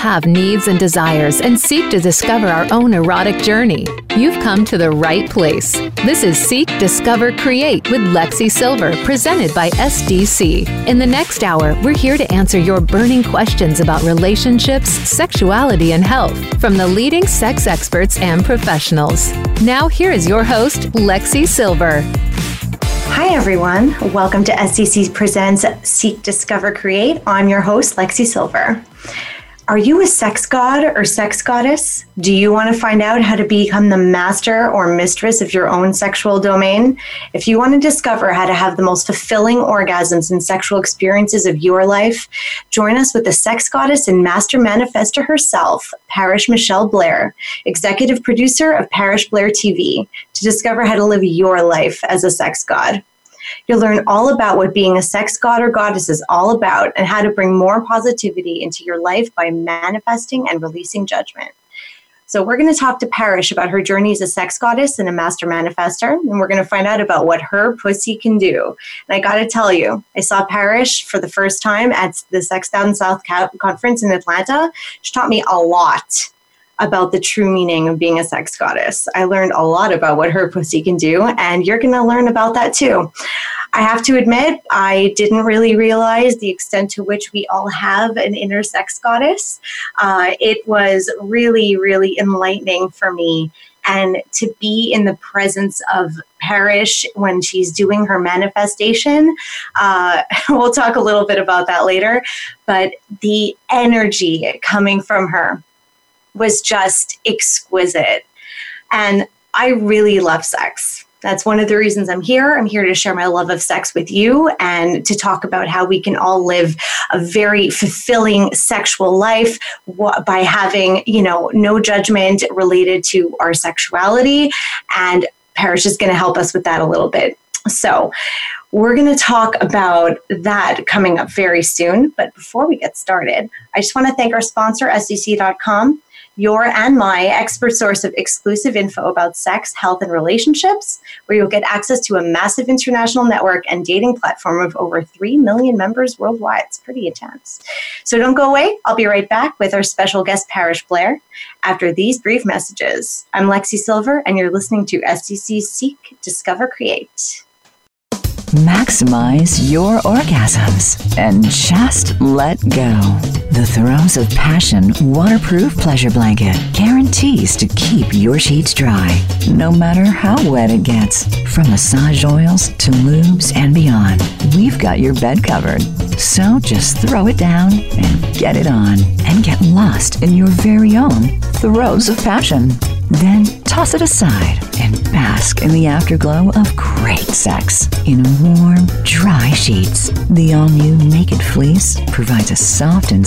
have needs and desires and seek to discover our own erotic journey, you've come to the right place. This is Seek, Discover, Create with Lexi Silver, presented by SDC. In the next hour, we're here to answer your burning questions about relationships, sexuality, and health from the leading sex experts and professionals. Now, here is your host, Lexi Silver. Hi, everyone. Welcome to SDC Presents Seek, Discover, Create. I'm your host, Lexi Silver. Are you a sex god or sex goddess? Do you want to find out how to become the master or mistress of your own sexual domain? If you want to discover how to have the most fulfilling orgasms and sexual experiences of your life, join us with the sex goddess and master manifester herself, Parish Michelle Blair, executive producer of Parish Blair TV, to discover how to live your life as a sex god. You'll learn all about what being a sex god or goddess is all about and how to bring more positivity into your life by manifesting and releasing judgment. So, we're going to talk to Parish about her journey as a sex goddess and a master manifester, and we're going to find out about what her pussy can do. And I got to tell you, I saw Parish for the first time at the Sex Down South conference in Atlanta. She taught me a lot about the true meaning of being a sex goddess. I learned a lot about what her pussy can do, and you're going to learn about that too. I have to admit, I didn't really realize the extent to which we all have an inner sex goddess. Uh, it was really, really enlightening for me. And to be in the presence of Parish when she's doing her manifestation. Uh, we'll talk a little bit about that later. But the energy coming from her, was just exquisite. And I really love sex. That's one of the reasons I'm here. I'm here to share my love of sex with you and to talk about how we can all live a very fulfilling sexual life by having, you know, no judgment related to our sexuality. And Parish is going to help us with that a little bit. So, we're going to talk about that coming up very soon. But before we get started, I just want to thank our sponsor, SDC.com your and my expert source of exclusive info about sex, health, and relationships, where you'll get access to a massive international network and dating platform of over 3 million members worldwide. It's pretty intense. So don't go away. I'll be right back with our special guest, Parish Blair, after these brief messages. I'm Lexi Silver, and you're listening to SDC Seek, Discover, Create. Maximize your orgasms and just let go. The Throes of Passion waterproof pleasure blanket guarantees to keep your sheets dry, no matter how wet it gets. From massage oils to lubes and beyond, we've got your bed covered. So just throw it down and get it on and get lost in your very own Throes of Passion. Then toss it aside and bask in the afterglow of great sex in warm, dry sheets. The all new Naked Fleece provides a soft and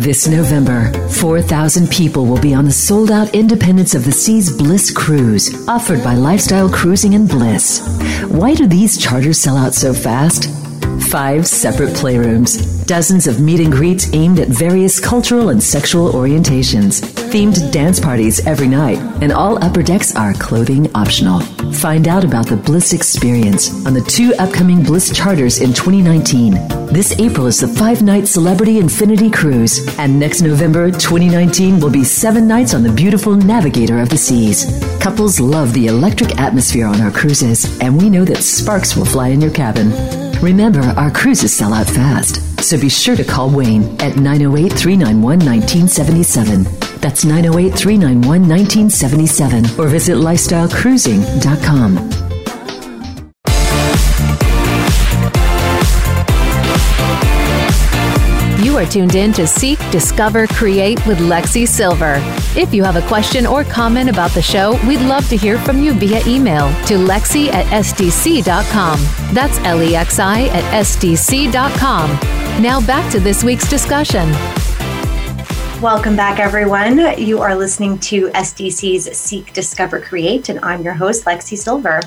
This November, 4,000 people will be on the sold out Independence of the Seas Bliss Cruise, offered by Lifestyle Cruising and Bliss. Why do these charters sell out so fast? Five separate playrooms, dozens of meet and greets aimed at various cultural and sexual orientations, themed dance parties every night, and all upper decks are clothing optional. Find out about the Bliss experience on the two upcoming Bliss charters in 2019. This April is the five night Celebrity Infinity Cruise, and next November 2019 will be seven nights on the beautiful Navigator of the Seas. Couples love the electric atmosphere on our cruises, and we know that sparks will fly in your cabin. Remember, our cruises sell out fast, so be sure to call Wayne at 908 391 1977. That's 908 391 1977 or visit lifestylecruising.com. tuned in to Seek, Discover, Create with Lexi Silver. If you have a question or comment about the show, we'd love to hear from you via email to lexi at sdc.com. That's L E X I at sdc.com. Now back to this week's discussion. Welcome back, everyone. You are listening to SDC's Seek, Discover, Create, and I'm your host, Lexi Silver.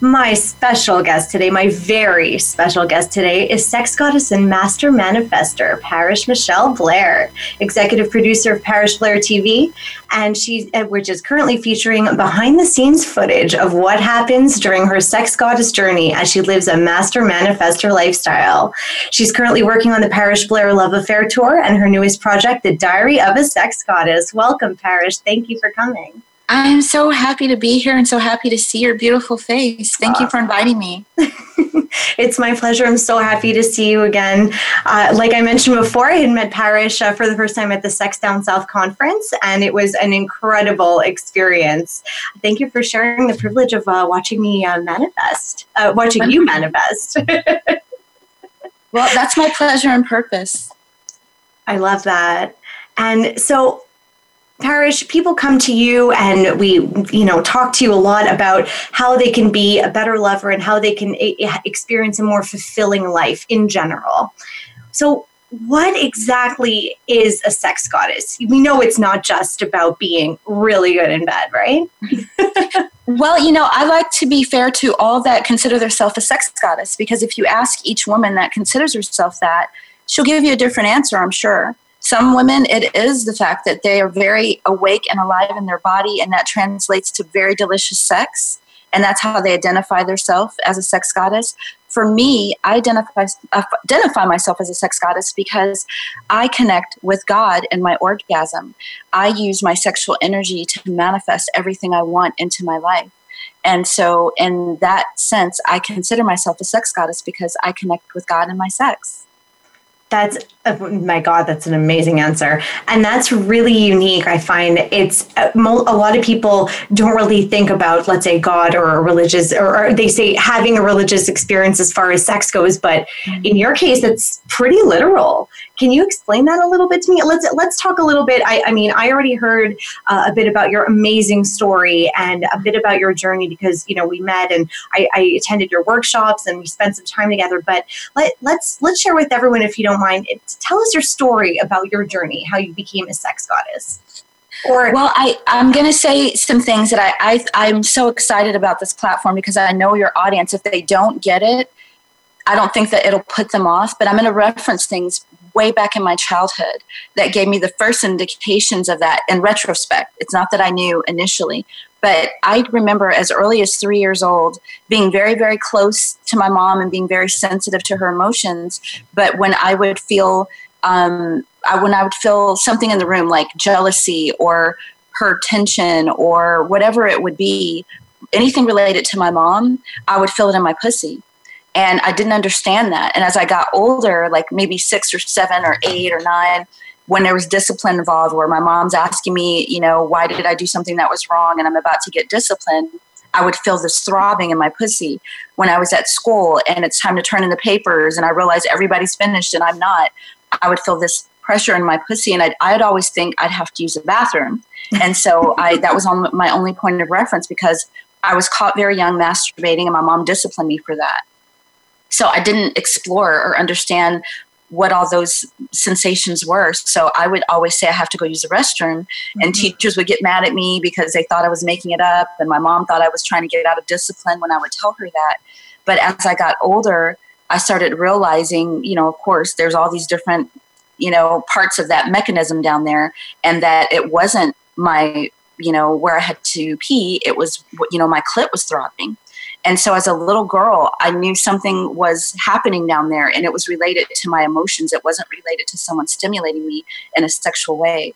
My special guest today, my very special guest today, is sex goddess and master manifester, Parish Michelle Blair, executive producer of Parish Blair TV, and she, which is currently featuring behind the scenes footage of what happens during her sex goddess journey as she lives a master manifester lifestyle. She's currently working on the Parish Blair Love Affair tour and her newest project, The Diary of a Sex Goddess. Welcome, Parish. Thank you for coming. I am so happy to be here and so happy to see your beautiful face. Thank you for inviting me. it's my pleasure. I'm so happy to see you again. Uh, like I mentioned before, I had met Parish uh, for the first time at the Sex Down South conference, and it was an incredible experience. Thank you for sharing the privilege of uh, watching me uh, manifest, uh, watching you manifest. well, that's my pleasure and purpose. I love that. And so Parish people come to you and we you know talk to you a lot about how they can be a better lover and how they can experience a more fulfilling life in general. So what exactly is a sex goddess? We know it's not just about being really good in bed right? Well you know i like to be fair to all that consider themselves a sex goddess because if you ask each woman that considers herself that she'll give you a different answer i'm sure some women, it is the fact that they are very awake and alive in their body, and that translates to very delicious sex. And that's how they identify themselves as a sex goddess. For me, I identify, uh, identify myself as a sex goddess because I connect with God in my orgasm. I use my sexual energy to manifest everything I want into my life. And so, in that sense, I consider myself a sex goddess because I connect with God in my sex. That's my God, that's an amazing answer. And that's really unique. I find it's uh, a lot of people don't really think about, let's say, God or a religious, or, or they say having a religious experience as far as sex goes. But mm-hmm. in your case, it's pretty literal. Can you explain that a little bit to me? Let's let's talk a little bit. I, I mean, I already heard uh, a bit about your amazing story and a bit about your journey because you know we met and I, I attended your workshops and we spent some time together. But let let's let's share with everyone, if you don't mind, tell us your story about your journey, how you became a sex goddess. Or well, I I'm gonna say some things that I, I I'm so excited about this platform because I know your audience. If they don't get it, I don't think that it'll put them off. But I'm gonna reference things way back in my childhood that gave me the first indications of that in retrospect. It's not that I knew initially, but I remember as early as three years old being very, very close to my mom and being very sensitive to her emotions. But when I would feel, um, I, when I would feel something in the room like jealousy or her tension or whatever it would be, anything related to my mom, I would feel it in my pussy. And I didn't understand that. And as I got older, like maybe six or seven or eight or nine, when there was discipline involved, where my mom's asking me, you know, why did I do something that was wrong and I'm about to get disciplined, I would feel this throbbing in my pussy. When I was at school and it's time to turn in the papers and I realize everybody's finished and I'm not, I would feel this pressure in my pussy and I'd, I'd always think I'd have to use a bathroom. And so I that was on my only point of reference because I was caught very young masturbating and my mom disciplined me for that. So I didn't explore or understand what all those sensations were. So I would always say I have to go use the restroom, mm-hmm. and teachers would get mad at me because they thought I was making it up, and my mom thought I was trying to get out of discipline when I would tell her that. But as I got older, I started realizing, you know, of course, there's all these different, you know, parts of that mechanism down there, and that it wasn't my, you know, where I had to pee. It was, you know, my clit was throbbing. And so as a little girl, I knew something was happening down there and it was related to my emotions. It wasn't related to someone stimulating me in a sexual way.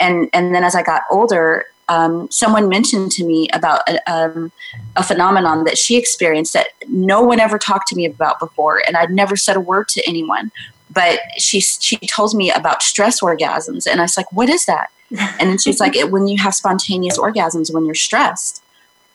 And, and then as I got older, um, someone mentioned to me about a, um, a, phenomenon that she experienced that no one ever talked to me about before, and I'd never said a word to anyone. But she she told me about stress orgasms, and I was like, "What is that?" And then she's like, "When you have spontaneous orgasms when you're stressed."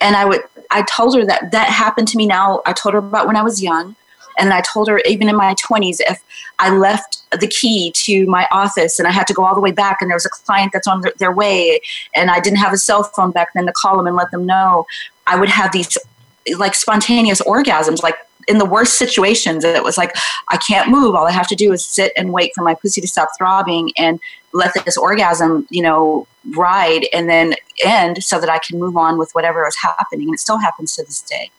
And I would I told her that that happened to me now. I told her about when I was young. And I told her, even in my 20s, if I left the key to my office and I had to go all the way back, and there was a client that's on their way, and I didn't have a cell phone back then to call them and let them know, I would have these like spontaneous orgasms, like in the worst situations it was like i can't move. All i have to do is sit and wait for my pussy to stop throbbing and let this orgasm you know ride and then end so that i can move on with whatever is happening. And it still happens to this day.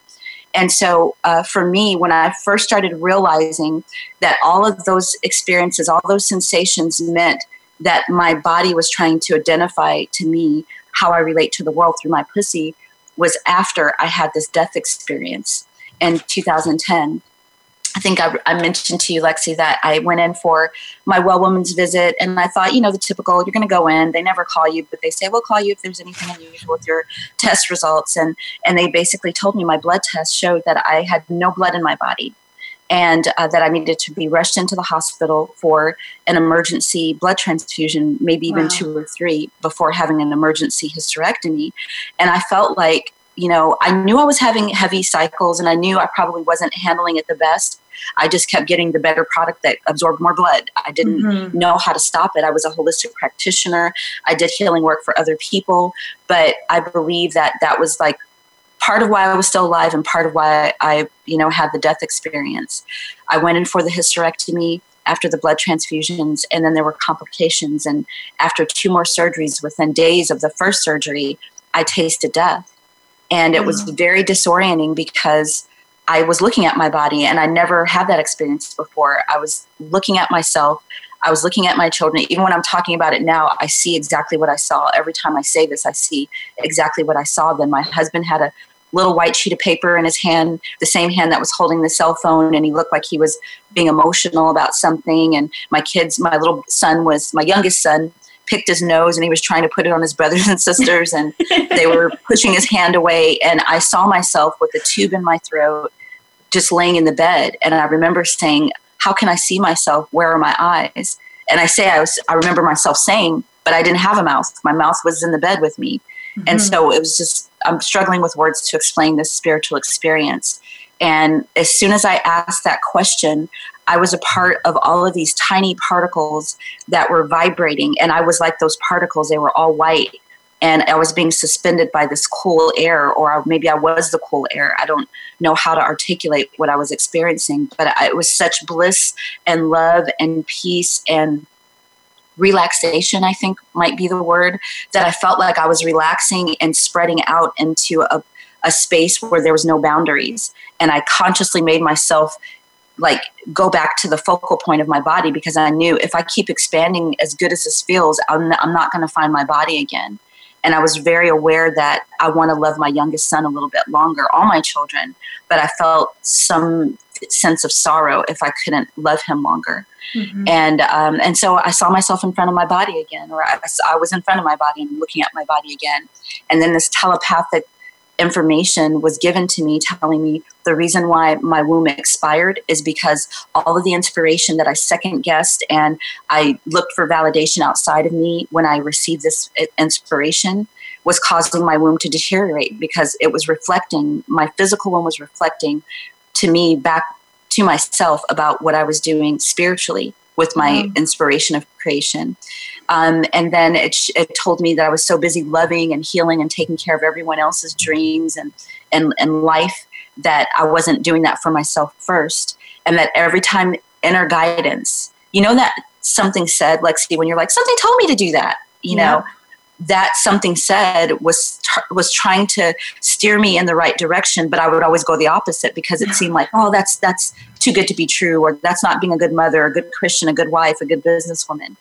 And so uh, for me when i first started realizing that all of those experiences all those sensations meant that my body was trying to identify to me how i relate to the world through my pussy was after i had this death experience in 2010. I think I, I, mentioned to you, Lexi, that I went in for my well woman's visit, and I thought, you know, the typical, you're going to go in. They never call you, but they say, we'll call you if there's anything unusual with your test results. And and they basically told me my blood test showed that I had no blood in my body, and uh, that I needed to be rushed into the hospital for an emergency blood transfusion, maybe even wow. two or three, before having an emergency hysterectomy. And I felt like you know, I knew I was having heavy cycles and I knew I probably wasn't handling it the best. I just kept getting the better product that absorbed more blood. I didn't mm-hmm. know how to stop it. I was a holistic practitioner. I did healing work for other people, but I believe that that was like part of why I was still alive and part of why I, you know, had the death experience. I went in for the hysterectomy after the blood transfusions and then there were complications and after two more surgeries within days of the first surgery, I tasted death and it was mm. very disorienting because I was looking at my body and I never had that experience before. I was looking at myself. I was looking at my children. Even when I'm talking about it now, I see exactly what I saw. Every time I say this, I see exactly what I saw. Then my husband had a little white sheet of paper in his hand, the same hand that was holding the cell phone, and he looked like he was being emotional about something. And my kids, my little son was, my youngest son picked his nose and he was trying to put it on his brothers and sisters and they were pushing his hand away. And i saw myself with a tube in my throat just laying in the bed. And i remember saying how can i see myself? Where are my eyes? And i say i was i remember myself saying but i didn't have a mouth. My mouth was in the bed with me. Mm-hmm. and so it was just i'm struggling with words to explain this spiritual experience. And as soon as I asked that question, I was a part of all of these tiny particles that were vibrating. And I was like those particles, they were all white. And I was being suspended by this cool air, or maybe I was the cool air. I don't know how to articulate what I was experiencing, but it was such bliss and love and peace and relaxation, I think might be the word, that I felt like I was relaxing and spreading out into a, a space where there was no boundaries. And I consciously made myself like go back to the focal point of my body because I knew if I keep expanding as good as this feels, I'm, I'm not going to find my body again. And I was very aware that I want to love my youngest son a little bit longer, all my children, but I felt some sense of sorrow if I couldn't love him longer. Mm-hmm. And um, and so I saw myself in front of my body again, or I, I was in front of my body and looking at my body again. And then this telepathic information was given to me telling me the reason why my womb expired is because all of the inspiration that I second guessed and I looked for validation outside of me when I received this inspiration was causing my womb to deteriorate because it was reflecting, my physical womb was reflecting to me back to myself about what I was doing spiritually with my mm. inspiration of creation. Um, and then it, it told me that I was so busy loving and healing and taking care of everyone else's dreams and, and, and life that I wasn't doing that for myself first. And that every time inner guidance, you know, that something said, Lexi, when you're like, something told me to do that, you yeah. know, that something said was was trying to steer me in the right direction but i would always go the opposite because it seemed like oh that's that's too good to be true or that's not being a good mother a good christian a good wife a good businesswoman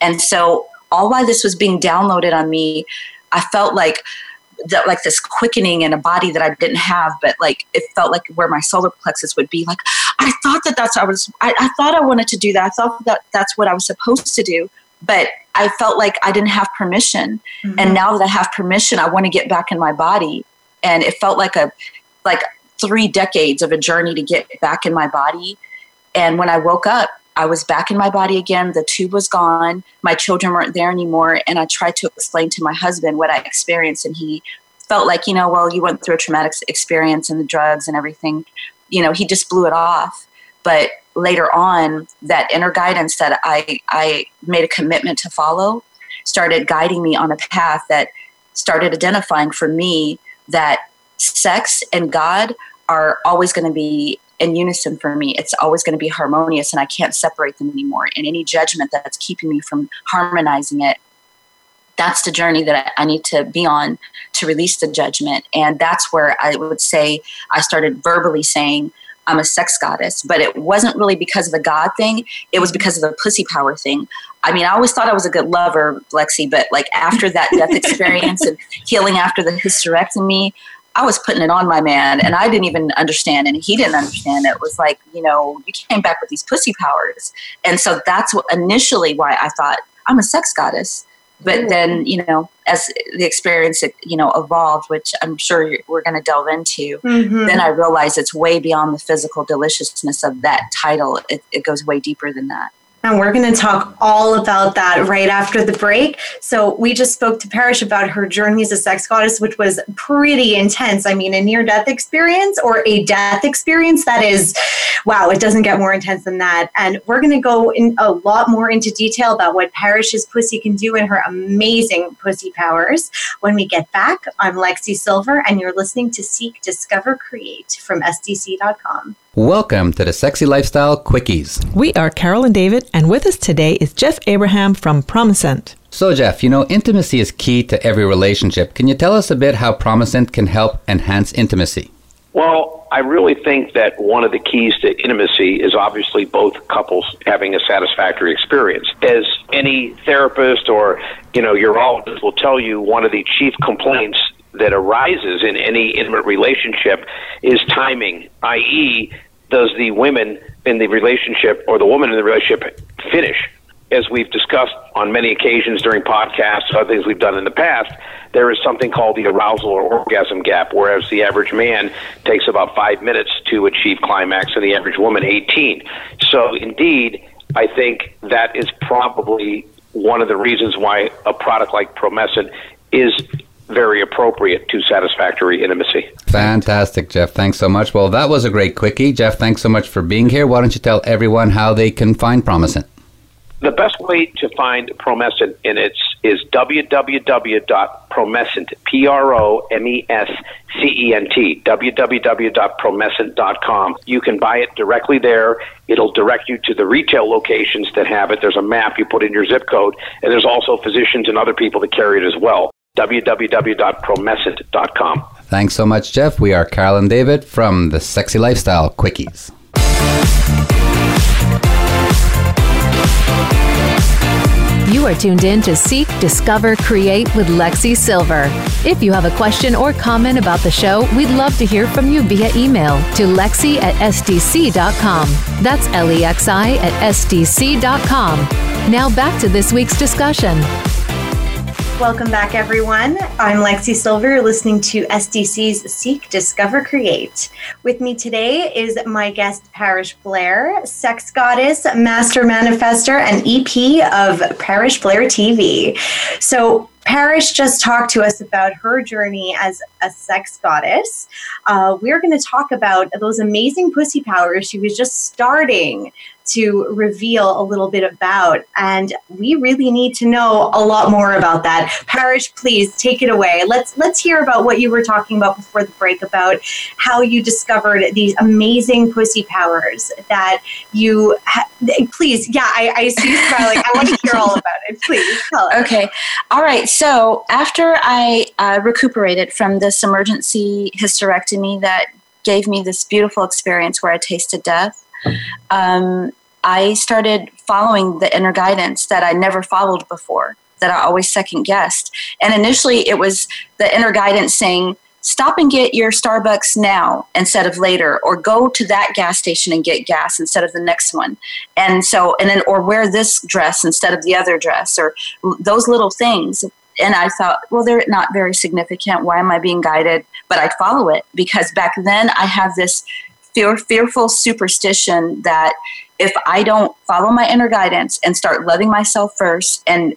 and so all while this was being downloaded on me, I felt like that like this quickening in a body that I didn't have, but like it felt like where my solar plexus would be. Like I thought that that's I was I, I thought I wanted to do that. I thought that that's what I was supposed to do, but I felt like I didn't have permission. Mm-hmm. And now that I have permission, I want to get back in my body. And it felt like a like three decades of a journey to get back in my body. And when I woke up, I was back in my body again. The tube was gone. My children weren't there anymore. And I tried to explain to my husband what I experienced. And he felt like, you know, well, you went through a traumatic experience and the drugs and everything. You know, he just blew it off. But later on, that inner guidance that I, I made a commitment to follow started guiding me on a path that started identifying for me that sex and God are always going to be in unison for me. It's always going to be harmonious and I can't separate them anymore. And any judgment that's keeping me from harmonizing it, that's the journey that I need to be on to release the judgment. And that's where I would say I started verbally saying, I'm a sex goddess, but it wasn't really because of the God thing. It was because of the pussy power thing. I mean, I always thought I was a good lover, Lexi, but like after that death experience and healing after the hysterectomy, I was putting it on my man and I didn't even understand and he didn't understand. It was like, you know, you came back with these pussy powers. And so that's what initially why I thought I'm a sex goddess. But mm. then, you know, as the experience, you know, evolved, which I'm sure we're going to delve into, mm-hmm. then I realized it's way beyond the physical deliciousness of that title. It, it goes way deeper than that. And we're going to talk all about that right after the break. So, we just spoke to Parish about her journey as a sex goddess, which was pretty intense. I mean, a near death experience or a death experience that is, wow, it doesn't get more intense than that. And we're going to go in a lot more into detail about what Parish's pussy can do and her amazing pussy powers when we get back. I'm Lexi Silver, and you're listening to Seek, Discover, Create from SDC.com. Welcome to the Sexy Lifestyle Quickies. We are Carol and David, and with us today is Jeff Abraham from Promescent. So, Jeff, you know, intimacy is key to every relationship. Can you tell us a bit how Promescent can help enhance intimacy? Well, I really think that one of the keys to intimacy is obviously both couples having a satisfactory experience. As any therapist or, you know, urologist will tell you, one of the chief complaints that arises in any intimate relationship is timing, i.e., does the women in the relationship or the woman in the relationship finish? As we've discussed on many occasions during podcasts, other things we've done in the past, there is something called the arousal or orgasm gap, whereas the average man takes about five minutes to achieve climax and the average woman 18. So, indeed, I think that is probably one of the reasons why a product like Promescent is very appropriate to satisfactory intimacy. Fantastic, Jeff. Thanks so much. Well, that was a great quickie. Jeff, thanks so much for being here. Why don't you tell everyone how they can find Promescent? The best way to find Promescent in its is www.promescent, P-R-O-M-E-S-C-E-N-T, www.promescent.com. You can buy it directly there. It'll direct you to the retail locations that have it. There's a map you put in your zip code, and there's also physicians and other people that carry it as well www.promescent.com. Thanks so much, Jeff. We are Carol and David from the Sexy Lifestyle Quickies. You are tuned in to Seek, Discover, Create with Lexi Silver. If you have a question or comment about the show, we'd love to hear from you via email to lexi at sdc.com. That's L E X I at sdc.com. Now back to this week's discussion. Welcome back, everyone. I'm Lexi Silver. You're listening to SDC's Seek, Discover, Create. With me today is my guest, Parish Blair, sex goddess, master manifester, and EP of Parish Blair TV. So, Parish just talked to us about her journey as a sex goddess. Uh, we're going to talk about those amazing pussy powers she was just starting to reveal a little bit about. And we really need to know a lot more about that. Parish, please take it away. Let's let's hear about what you were talking about before the break about how you discovered these amazing pussy powers that you. Ha- please, yeah, I, I see you smiling. I want to hear all about it. Please tell us. Okay, all right. So after I uh, recuperated from this emergency hysterectomy that gave me this beautiful experience where I tasted death. Um, I started following the inner guidance that I never followed before, that I always second guessed. And initially, it was the inner guidance saying, stop and get your Starbucks now instead of later, or go to that gas station and get gas instead of the next one. And so, and then, or wear this dress instead of the other dress, or those little things. And I thought, well, they're not very significant. Why am I being guided? But I follow it because back then I have this fear, fearful superstition that if I don't follow my inner guidance and start loving myself first and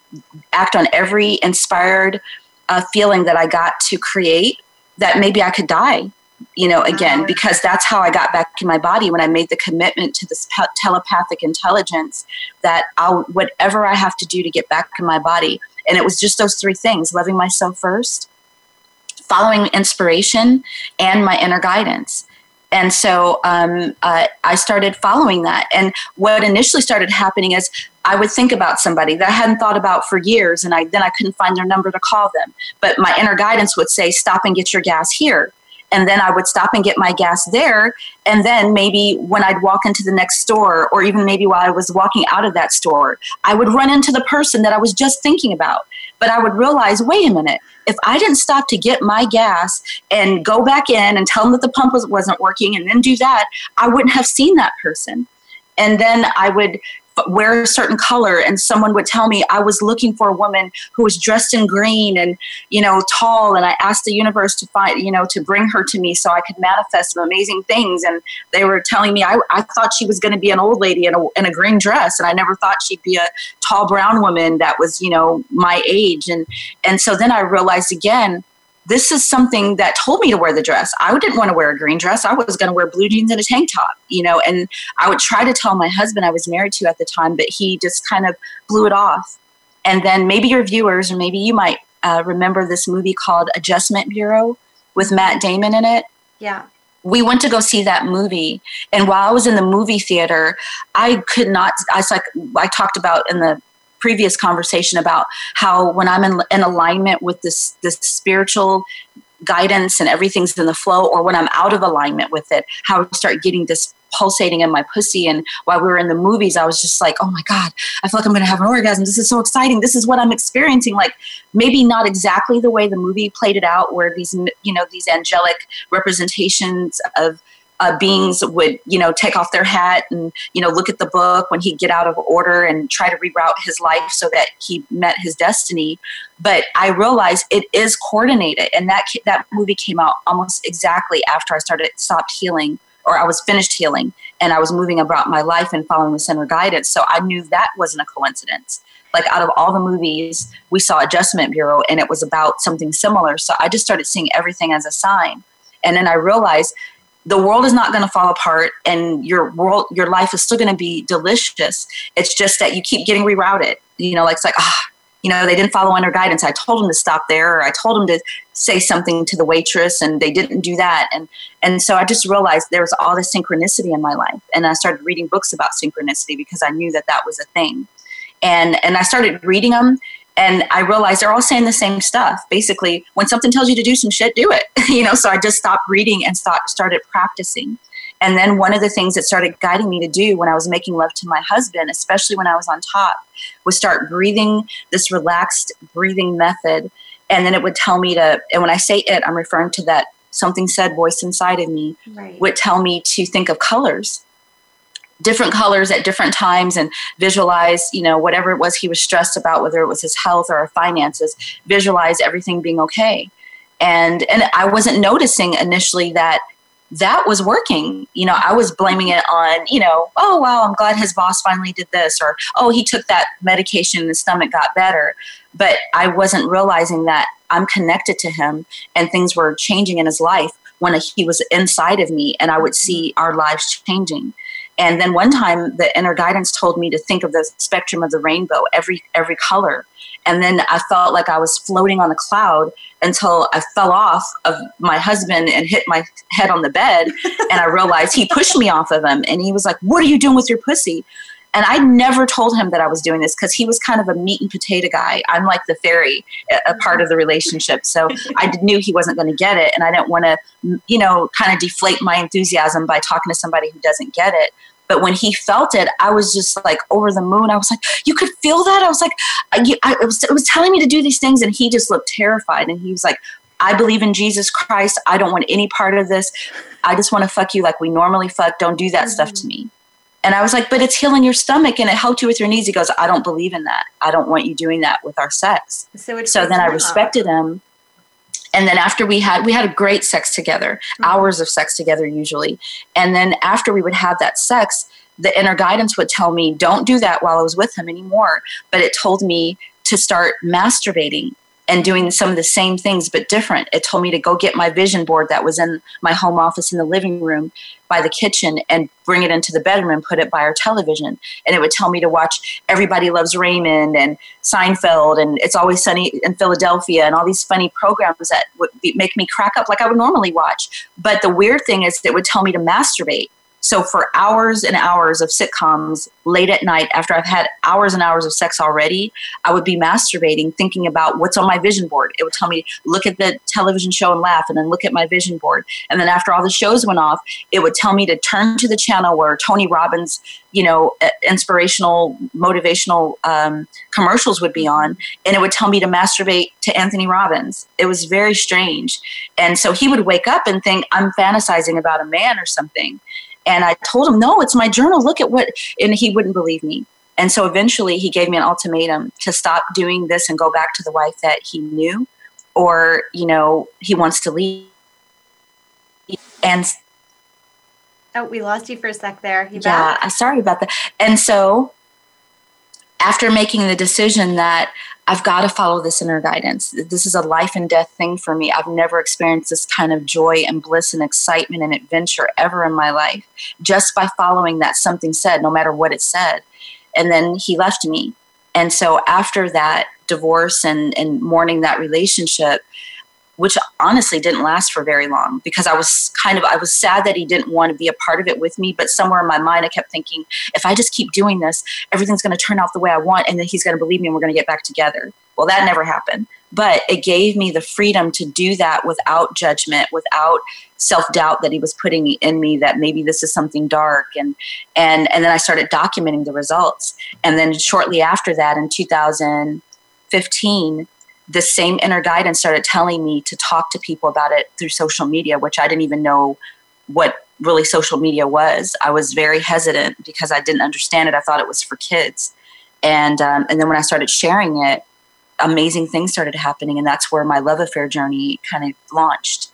act on every inspired uh, feeling that I got to create, that maybe I could die, you know, again, uh-huh. because that's how I got back in my body when I made the commitment to this telepathic intelligence that I'll, whatever I have to do to get back in my body. And it was just those three things loving myself first, following inspiration, and my inner guidance And so um, uh, I started following that. And what initially started happening is I would think about somebody that I hadn't thought about for years, and I then I couldn't find their number to call them. But my inner guidance would say, "Stop and get your gas here." And then I would stop and get my gas there. And then maybe when I'd walk into the next store, or even maybe while I was walking out of that store, I would run into the person that I was just thinking about. But I would realize, wait a minute, if I didn't stop to get my gas and go back in and tell them that the pump was, wasn't working and then do that, I wouldn't have seen that person. And then I would wear a certain color. And someone would tell me i was looking for a woman who was dressed in green and you know tall and i asked the universe to find you know to bring her to me so i could manifest some amazing things. And they were telling me i, I thought she was going to be an old lady in a, in a green dress and i never thought she'd be a tall brown woman that was you know my age. And and so then i realized again this is something that told me to wear the dress. I didn't want to wear a green dress. I was going to wear blue jeans and a tank top, you know, and I would try to tell my husband I was married to at the time, but he just kind of blew it off. And then maybe your viewers, or maybe you might uh, remember this movie called Adjustment Bureau with Matt Damon in it. Yeah. We went to go see that movie, and while I was in the movie theater, I could not. I was like I talked about in the previous conversation about how when I'm in, in alignment with this this spiritual guidance and everything's in the flow, or when I'm out of alignment with it, how I start getting this pulsating in my pussy. And while we were in the movies, I was just like, oh my God, I feel like I'm going to have an orgasm. This is so exciting. This is what I'm experiencing. Like maybe not exactly the way the movie played it out, where these, you know, these angelic representations of uh, beings would, you know, take off their hat and, you know, look at the book when he'd get out of order and try to reroute his life so that he met his destiny. But I realized it is coordinated, and that that movie came out almost exactly after I started stopped healing or I was finished healing and I was moving about my life and following the center guidance. So I knew that wasn't a coincidence. Like out of all the movies, we saw Adjustment Bureau and it was about something similar. So I just started seeing everything as a sign. And then I realized the world is not going to fall apart and your world your life is still going to be delicious. It's just that you keep getting rerouted. You know like it's like ah oh, you know they didn't follow under guidance. I told them to stop there or i told them to say something to the waitress and they didn't do that. And and so i just realized there was all this synchronicity in my life and i started reading books about synchronicity because i knew that that was a thing. And and i started reading them and I realized they're all saying the same stuff. Basically, when something tells you to do some shit, do it. you know, so I just stopped reading and start, started practicing. And then one of the things that started guiding me to do when I was making love to my husband, especially when I was on top, was start breathing this relaxed breathing method. And then it would tell me to, and when I say it, I'm referring to that something said voice inside of me right. would tell me to think of colors different colors at different times and visualize you know whatever it was he was stressed about whether it was his health or finances visualize everything being okay. And and i wasn't noticing initially that that was working. You know i was blaming it on you know oh wow i'm glad his boss finally did this or oh he took that medication and his stomach got better. But i wasn't realizing that i'm connected to him and things were changing in his life when he was inside of me and i would see our lives changing and then one time the inner guidance told me to think of the spectrum of the rainbow, every every color. And then I felt like I was floating on a cloud until I fell off of my husband and hit my head on the bed. and I realized he pushed me off of him and he was like, What are you doing with your pussy? And I never told him that I was doing this because he was kind of a meat and potato guy. I'm like the fairy, a part of the relationship. So I knew he wasn't going to get it. And I didn't want to, you know, kind of deflate my enthusiasm by talking to somebody who doesn't get it. But when he felt it, I was just like over the moon. I was like, you could feel that? I was like, I, I, it, was, it was telling me to do these things. And he just looked terrified. And he was like, I believe in Jesus Christ. I don't want any part of this. I just want to fuck you like we normally fuck. Don't do that mm-hmm. stuff to me. And I was like, but it's healing your stomach and it helped you with your knees. He goes, I don't believe in that. I don't want you doing that with our sex. So, so then I respected him. And then after we had, we had a great sex together, mm-hmm. hours of sex together usually. And then after we would have that sex, the inner guidance would tell me, don't do that while I was with him anymore. But it told me to start masturbating and doing some of the same things but different. It told me to go get my vision board that was in my home office in the living room by the kitchen and bring it into the bedroom and put it by our television. And it would tell me to watch Everybody Loves Raymond and Seinfeld and It's Always Sunny in Philadelphia and all these funny programs that would be, make me crack up like I would normally watch. But the weird thing is, it would tell me to masturbate. So for hours and hours of sitcoms late at night, after I've had hours and hours of sex already, I would be masturbating, thinking about what's on my vision board. It would tell me, look at the television show and laugh, and then look at my vision board. And then after all the shows went off, it would tell me to turn to the channel where Tony Robbins, you know, inspirational, motivational um, commercials would be on, and it would tell me to masturbate to Anthony Robbins. It was very strange. And so he would wake up and think, I'm fantasizing about a man or something. And I told him, no, it's my journal. Look at what, and he wouldn't believe me. And so eventually he gave me an ultimatum to stop doing this and go back to the wife that he knew, or, you know, he wants to leave. And oh, we lost you for a sec there. You yeah, back? sorry about that. And so after making the decision that I've got to follow this inner guidance. This is a life and death thing for me. I've never experienced this kind of joy and bliss and excitement and adventure ever in my life just by following that something said, no matter what it said. And then he left me. And so after that divorce and, and mourning that relationship, which honestly didn't last for very long because I was kind of I was sad that he didn't want to be a part of it with me. But somewhere in my mind, I kept thinking, if I just keep doing this, everything's going to turn out the way I want, and then he's going to believe me, and we're going to get back together. Well, that never happened. But it gave me the freedom to do that without judgment, without self doubt that he was putting in me that maybe this is something dark, and and and then I started documenting the results. And then shortly after that, in 2015 the same inner guidance started telling me to talk to people about it through social media, which I didn't even know what really social media was. I was very hesitant because I didn't understand it. I thought it was for kids, and um, and then when I started sharing it, amazing things started happening, and that's where my love affair journey kind of launched.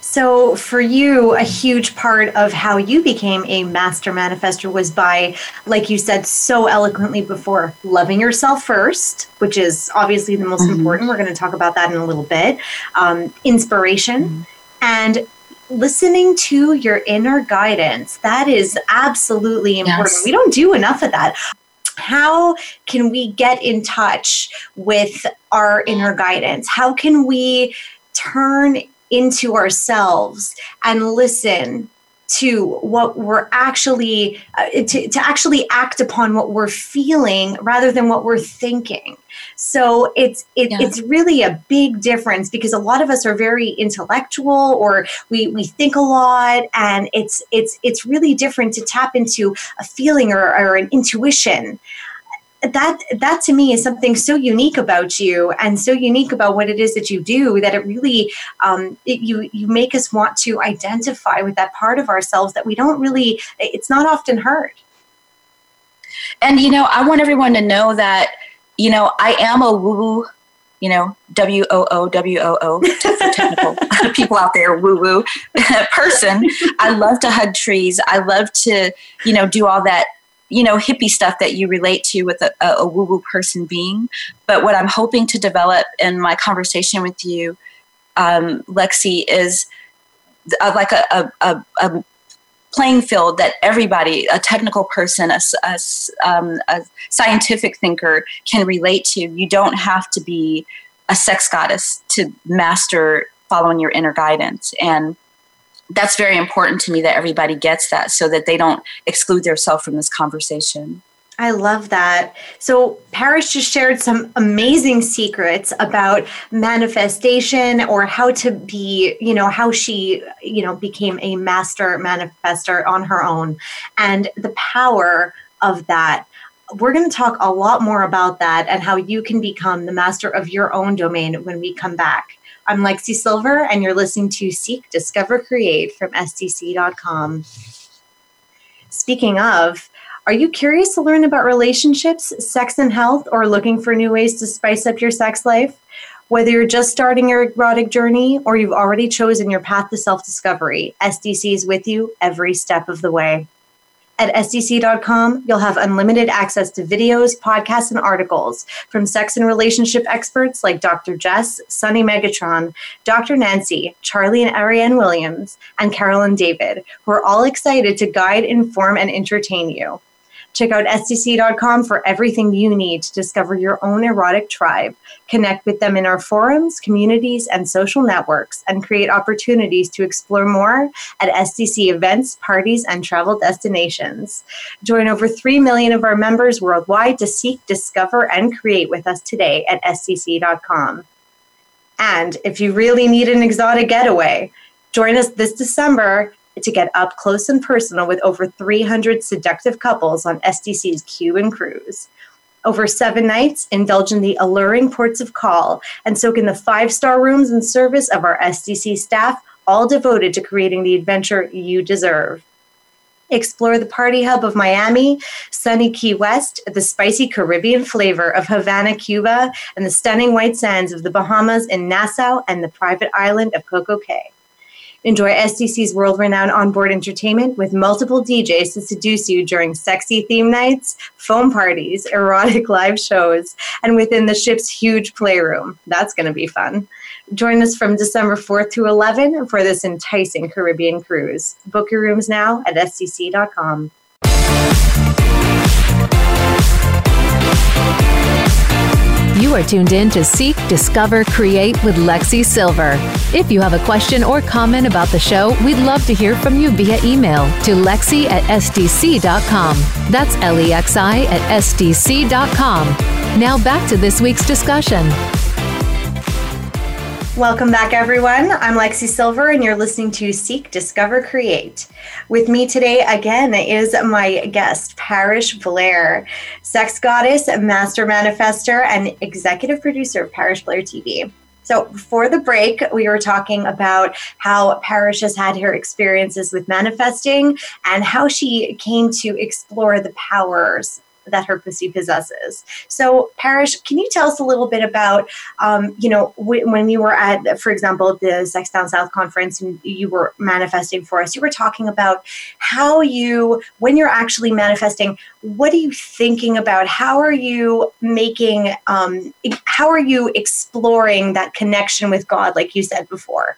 So, for you, a huge part of how you became a master manifester was by, like you said so eloquently before, loving yourself first, which is obviously the most mm-hmm. important. We're going to talk about that in a little bit. Um, inspiration mm-hmm. and listening to your inner guidance. That is absolutely important. Yes. We don't do enough of that how can we get in touch with our inner guidance? How can we turn into ourselves and listen to what we're actually uh, to, to actually act upon what we're feeling rather than what we're thinking so it's it, yeah. it's really a big difference because a lot of us are very intellectual or we we think a lot and it's it's it's really different to tap into a feeling or, or an intuition that that to me is something so unique about you and so unique about what it is that you do that it really um, it, you you make us want to identify with that part of ourselves that we don't really it's not often heard. And you know i want everyone to know that you know i am a woo you know w o o w o o technical people out there woo woo person. I love to hug trees. I love to you know do all that you know hippie stuff that you relate to with a, a woo woo person being. But what I'm hoping to develop in my conversation with you, um, Lexi, is uh, like a, a, a, a, playing field that everybody, a technical person, a, a, um, a scientific thinker, can relate to. You don't have to be a sex goddess to master following your inner guidance and that's very important to me that everybody gets that so that they don't exclude themselves from this conversation. I love that. So, Parish just shared some amazing secrets about manifestation or how to be, you know, how she, you know, became a master manifester on her own and the power of that. We're going to talk a lot more about that and how you can become the master of your own domain when we come back. I'm Lexi Silver, and you're listening to Seek, Discover, Create from SDC.com. Speaking of, are you curious to learn about relationships, sex, and health, or looking for new ways to spice up your sex life? Whether you're just starting your erotic journey or you've already chosen your path to self discovery, SDC is with you every step of the way. At SDC.com, you'll have unlimited access to videos, podcasts, and articles from sex and relationship experts like Dr. Jess, Sunny Megatron, Dr. Nancy, Charlie and Ariane Williams, and Carol and David, who are all excited to guide, inform, and entertain you. Check out SDC.com for everything you need to discover your own erotic tribe, connect with them in our forums, communities, and social networks, and create opportunities to explore more at SDC events, parties, and travel destinations. Join over 3 million of our members worldwide to seek, discover, and create with us today at SDC.com. And if you really need an exotic getaway, join us this December to get up close and personal with over 300 seductive couples on SDC's Cuban cruise. Over seven nights, indulge in the alluring ports of call and soak in the five star rooms and service of our SDC staff, all devoted to creating the adventure you deserve. Explore the party hub of Miami, sunny Key West, the spicy Caribbean flavor of Havana, Cuba, and the stunning white sands of the Bahamas in Nassau and the private island of Coco Cay. Enjoy SDC's world renowned onboard entertainment with multiple DJs to seduce you during sexy theme nights, foam parties, erotic live shows, and within the ship's huge playroom. That's going to be fun. Join us from December 4th to 11 for this enticing Caribbean cruise. Book your rooms now at SDC.com. You are tuned in to Seek, Discover, Create with Lexi Silver. If you have a question or comment about the show, we'd love to hear from you via email to lexi at sdc.com. That's L E X I at sdc.com. Now back to this week's discussion. Welcome back, everyone. I'm Lexi Silver, and you're listening to Seek, Discover, Create. With me today, again, is my guest, Parish Blair, sex goddess, master manifester, and executive producer of Parish Blair TV. So, before the break, we were talking about how Parish has had her experiences with manifesting and how she came to explore the powers that her pussy possesses. So, Parish, can you tell us a little bit about, um, you know, w- when you were at, for example, the Sex Down South conference and you were manifesting for us, you were talking about how you, when you're actually manifesting, what are you thinking about? How are you making, um, how are you exploring that connection with God, like you said before?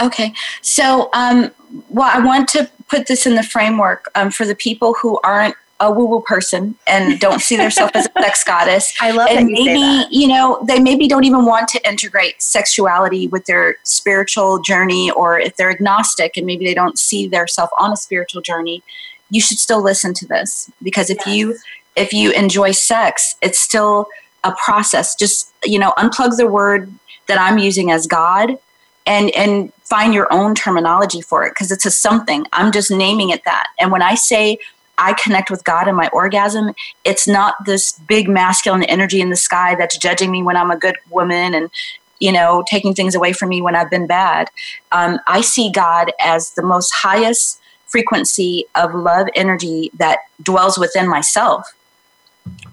Okay. So, um, well, I want to put this in the framework um, for the people who aren't a woo woo person and don't see themselves as a sex goddess. I love and you maybe you know they maybe don't even want to integrate sexuality with their spiritual journey, or if they're agnostic and maybe they don't see themselves on a spiritual journey. You should still listen to this because if you if you enjoy sex, it's still a process. Just you know, unplug the word that I'm using as God and and find your own terminology for it because it's a something. I'm just naming it that. And when I say I connect with God in my orgasm, it's not this big masculine energy in the sky that's judging me when I'm a good woman and you know taking things away from me when I've been bad. Um, I see God as the most highest frequency of love energy that dwells within myself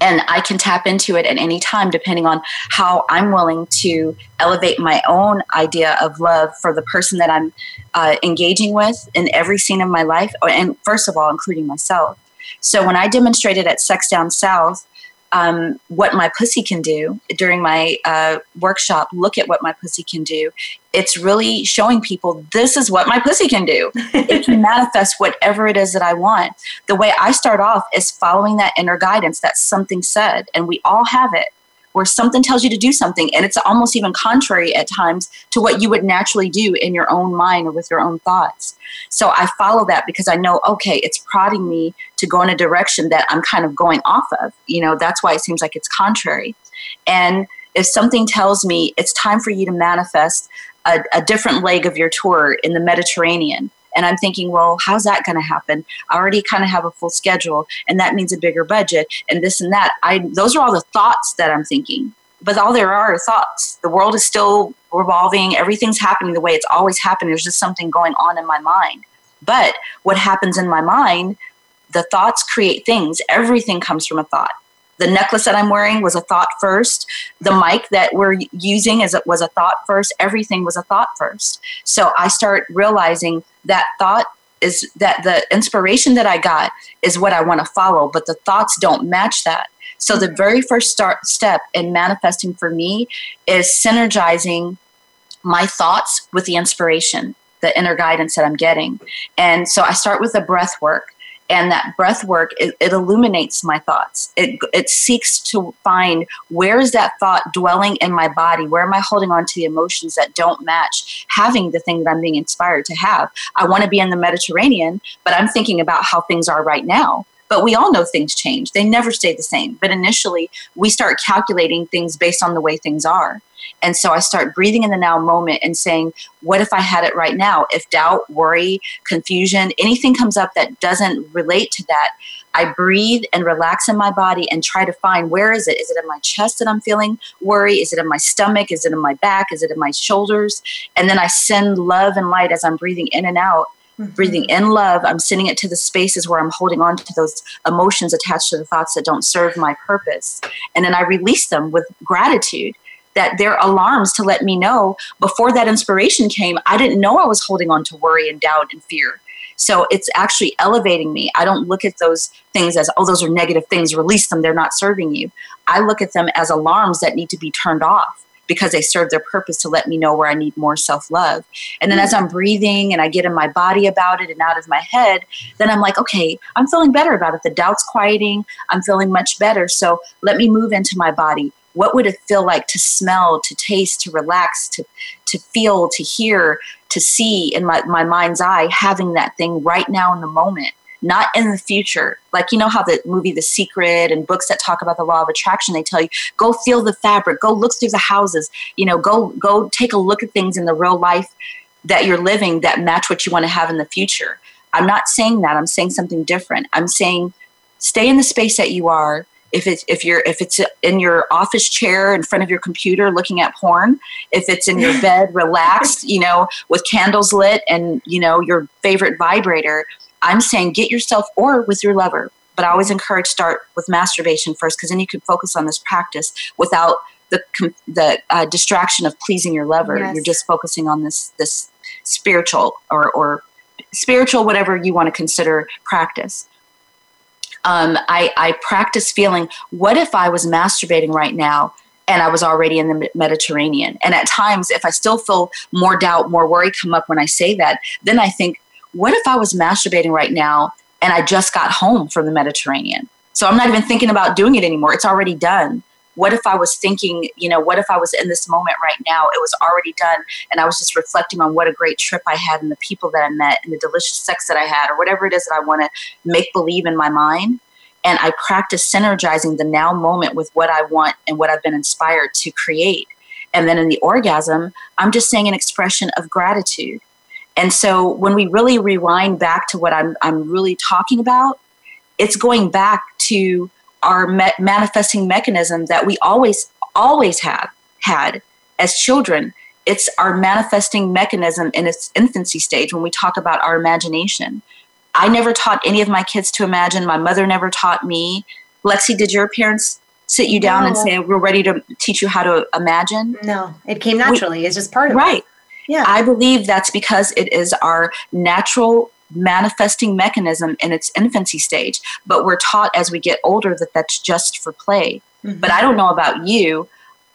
and I can tap into it at any time, depending on how I'm willing to elevate my own idea of love for the person that I'm uh, engaging with in every scene of my life, and first of all, including myself. So when I demonstrated at Sex Down South, um, what my pussy can do during my uh, workshop, look at what my pussy can do. It's really showing people this is what my pussy can do. it can manifest whatever it is that I want. The way I start off is following that inner guidance that something said, and we all have it where something tells you to do something and it's almost even contrary at times to what you would naturally do in your own mind or with your own thoughts. So I follow that because I know, okay, it's prodding me to go in a direction that I'm kind of going off of. You know, that's why it seems like it's contrary. And if something tells me it's time for you to manifest a, a different leg of your tour in the Mediterranean, and I'm thinking, well, how's that going to happen? I already kind of have a full schedule, and that means a bigger budget, and this and that. I those are all the thoughts that I'm thinking, but all there are are thoughts. The world is still revolving. Everything's happening the way it's always happened. There's just something going on in my mind. But what happens in my mind? The thoughts create things. Everything comes from a thought the necklace that I'm wearing was a thought first. The mic that we're using is was a thought first. Everything was a thought first. So I start realizing that thought is that the inspiration that I got is what I want to follow, but the thoughts don't match that. So the very first start step in manifesting for me is synergizing my thoughts with the inspiration, the inner guidance that I'm getting. And so I start with the breath work and that breath work it, it, illuminates my thoughts. It, it seeks to find where is that thought dwelling in my body? Where am i holding on to the emotions that don't match having the thing that i'm being inspired to have? I want to be in the mediterranean but i'm thinking about how things are right now. But we all know things change. They never stay the same. But initially we start calculating things based on the way things are and so I start breathing in the now moment and saying, what if I had it right now? If doubt, worry, confusion, anything comes up that doesn't relate to that, I breathe and relax in my body and try to find where is it? Is it in my chest that I'm feeling worry? Is it in my stomach? Is it in my back? Is it in my shoulders? And then I send love and light as I'm breathing in and out. Mm-hmm. Breathing in love, I'm sending it to the spaces where I'm holding on to those emotions attached to the thoughts that don't serve my purpose. And then I release them with gratitude that they're alarms to let me know before that inspiration came, I didn't know I was holding on to worry and doubt and fear. So it's actually elevating me. I don't look at those things as, oh, those are negative things, release them, they're not serving you. I look at them as alarms that need to be turned off because they serve their purpose to let me know where I need more self love. And then as I'm breathing and I get in my body about it and out of my head, then I'm like, okay, I'm feeling better about it. The doubt's quieting. I'm feeling much better. So let me move into my body what would it feel like to smell to taste to relax to to feel to hear to see in my, my mind's eye having that thing right now in the moment not in the future. Like you know how the movie the secret and books that talk about the law of attraction they tell you go feel the fabric go look through the houses you know go go take a look at things in the real life that you're living that match what you want to have in the future. I'm not saying that. I'm saying something different. I'm saying stay in the space that you are if it's if you're if it's in your office chair in front of your computer looking at porn if it's in your bed relaxed you know with candles lit and you know your favorite vibrator i'm saying get yourself or with your lover. But i always encourage start with masturbation first because then you can focus on this practice without the the uh, distraction of pleasing your lover. Yes. you're just focusing on this this spiritual or or spiritual whatever you want to consider practice um, I, I practice feeling, what if I was masturbating right now and I was already in the Mediterranean? And at times, if I still feel more doubt, more worry come up when I say that, then I think, what if I was masturbating right now and I just got home from the Mediterranean? So I'm not even thinking about doing it anymore. It's already done what if I was thinking, you know, what if I was in this moment right now? It was already done. And I was just reflecting on what a great trip I had and the people that I met and the delicious sex that I had or whatever it is that I want to make believe in my mind. And I practice synergizing the now moment with what I want and what I've been inspired to create. And then in the orgasm, I'm just saying an expression of gratitude. And so when we really rewind back to what I'm, I'm really talking about, it's going back to our manifesting mechanism that we always always have had as children. It's our manifesting mechanism in its infancy stage when we talk about our imagination. I never taught any of my kids to imagine. My mother never taught me. Lexi did your parents sit you down no. and say we're ready to teach you how to imagine? No. It came naturally. We, it's just part of it. right. Yeah. I believe that's because it is our natural manifesting mechanism in its infancy stage. But we're taught as we get older that that's just for play. Mm-hmm. But I don't know about you.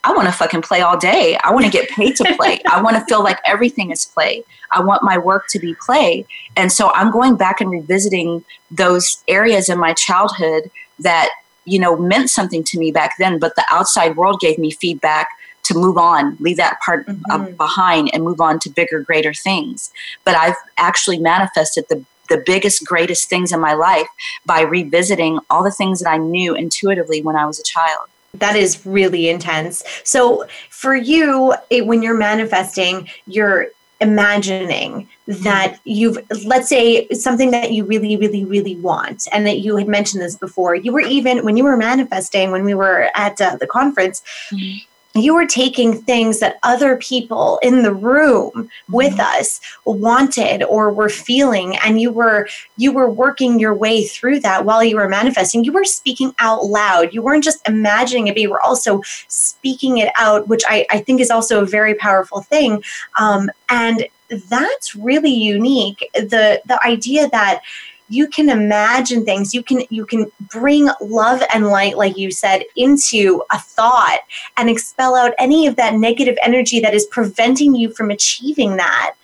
I want to fucking play all day. I want to get paid to play. I want to feel like everything is play. I want my work to be play. And so I'm going back and revisiting those areas in my childhood that, you know, meant something to me back then, but the outside world gave me feedback to move on, leave that part uh, mm-hmm. behind, and move on to bigger, greater things. But I've actually manifested the the biggest, greatest things in my life by revisiting all the things that I knew intuitively when I was a child. That is really intense. So, for you, it, when you're manifesting, you're imagining that you've let's say something that you really really really want and that you had mentioned this before you were even when you were manifesting when we were at uh, the conference mm-hmm you were taking things that other people in the room with mm-hmm. us wanted or were feeling and you were you were working your way through that while you were manifesting you were speaking out loud you weren't just imagining it but you were also speaking it out which i, I think is also a very powerful thing um, and that's really unique. The the idea that you can imagine things. You can you can bring love and light like you said into a thought and expel out any of that negative energy that is preventing you from achieving that.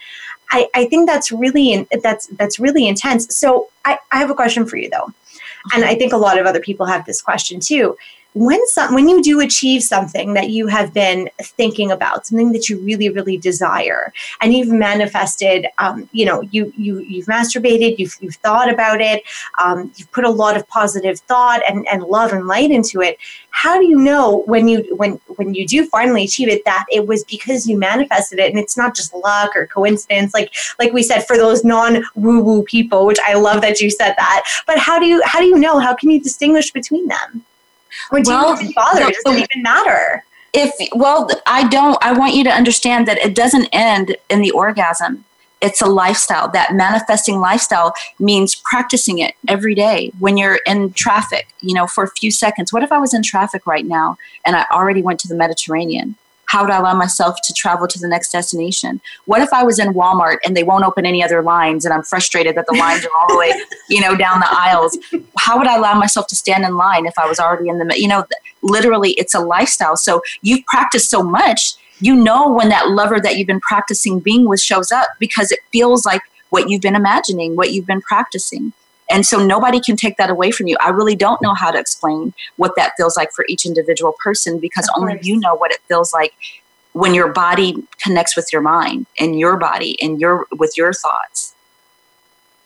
I, I think that's really that's that's really intense. So I, I have a question for you though. And i think a lot of other people have this question too when some, when you do achieve something that you have been thinking about, something that you really really desire, and you've manifested, um, you know, you you you've masturbated, you've you've thought about it, um, you've put a lot of positive thought and, and love and light into it. How do you know when you when when you do finally achieve it that it was because you manifested it, and it's not just luck or coincidence, like like we said for those non woo woo people, which I love that you said that. But how do you how do you know? How can you distinguish between them? Or do well, you even bother? Does it even matter? If well, I don't. I want you to understand that it doesn't end in the orgasm. It's a lifestyle. That manifesting lifestyle means practicing it every day. When you're in traffic, you know, for a few seconds. What if I was in traffic right now and I already went to the Mediterranean? How would I allow myself to travel to the next destination? What if I was in Walmart and they won't open any other lines and I'm frustrated that the lines are all the way, you know, down the aisles? How would I allow myself to stand in line if I was already in the, you know, literally it's a lifestyle. So you've practiced so much, you know, when that lover that you've been practicing being with shows up because it feels like what you've been imagining, what you've been practicing. And so nobody can take that away from you. I really don't know how to explain what that feels like for each individual person because only you know what it feels like when your body connects with your mind and your body and your with your thoughts.